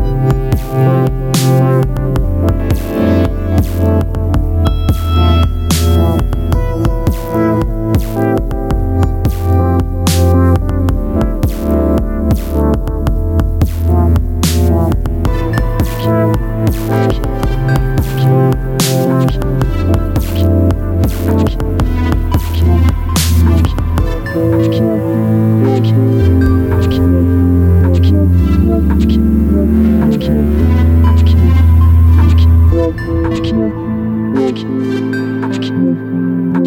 you